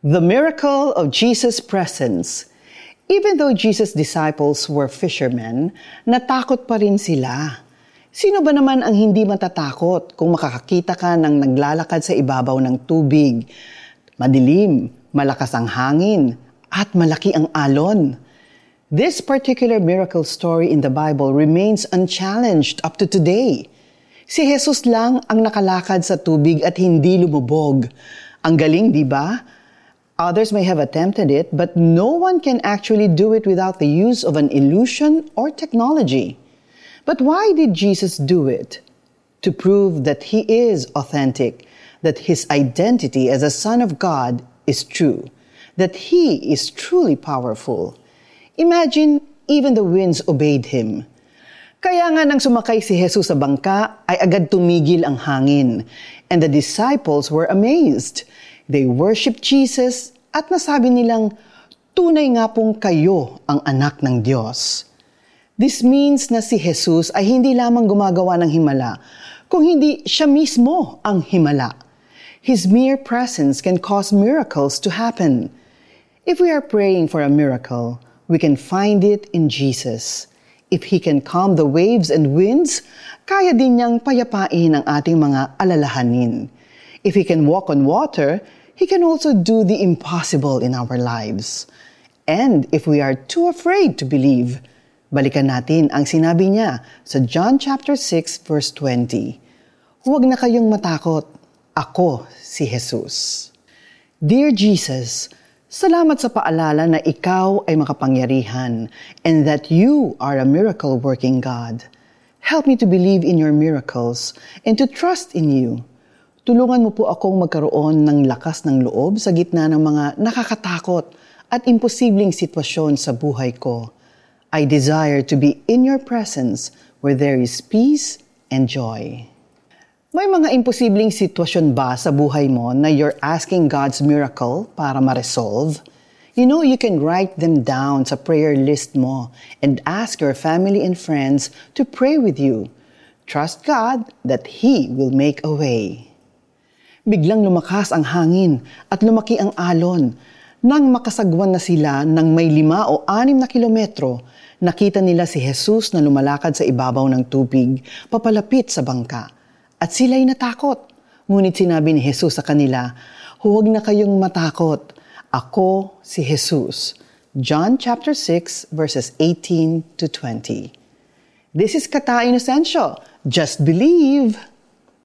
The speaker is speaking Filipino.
The miracle of Jesus' presence. Even though Jesus' disciples were fishermen, natakot pa rin sila. Sino ba naman ang hindi matatakot kung makakakita ka ng naglalakad sa ibabaw ng tubig? Madilim, malakas ang hangin, at malaki ang alon. This particular miracle story in the Bible remains unchallenged up to today. Si Jesus lang ang nakalakad sa tubig at hindi lumubog. Ang galing, di ba? Others may have attempted it, but no one can actually do it without the use of an illusion or technology. But why did Jesus do it? To prove that he is authentic, that his identity as a Son of God is true, that he is truly powerful. Imagine even the winds obeyed him. Kaya nga nang sumakay si Jesus sa bangka, ay agad tumigil ang hangin, and the disciples were amazed. They worshiped Jesus at nasabi nilang, tunay nga pong kayo ang anak ng Diyos. This means na si Jesus ay hindi lamang gumagawa ng himala, kung hindi siya mismo ang himala. His mere presence can cause miracles to happen. If we are praying for a miracle, we can find it in Jesus. If He can calm the waves and winds, kaya din niyang payapain ang ating mga alalahanin. If He can walk on water, He can also do the impossible in our lives. And if we are too afraid to believe, balikan natin ang sinabi niya sa John chapter 6 verse 20. Huwag na kayong matakot. Ako si Jesus. Dear Jesus, salamat sa paalala na ikaw ay makapangyarihan and that you are a miracle-working God. Help me to believe in your miracles and to trust in you. Tulungan mo po akong magkaroon ng lakas ng loob sa gitna ng mga nakakatakot at imposibleng sitwasyon sa buhay ko. I desire to be in your presence where there is peace and joy. May mga imposibleng sitwasyon ba sa buhay mo na you're asking God's miracle para ma-resolve? You know, you can write them down sa prayer list mo and ask your family and friends to pray with you. Trust God that He will make a way. Biglang lumakas ang hangin at lumaki ang alon. Nang makasagwan na sila ng may lima o anim na kilometro, nakita nila si Jesus na lumalakad sa ibabaw ng tubig, papalapit sa bangka. At sila'y natakot. Ngunit sinabi ni Jesus sa kanila, Huwag na kayong matakot. Ako si Jesus. John chapter 6 verses 18 to 20. This is Kata Inocencio. Just believe.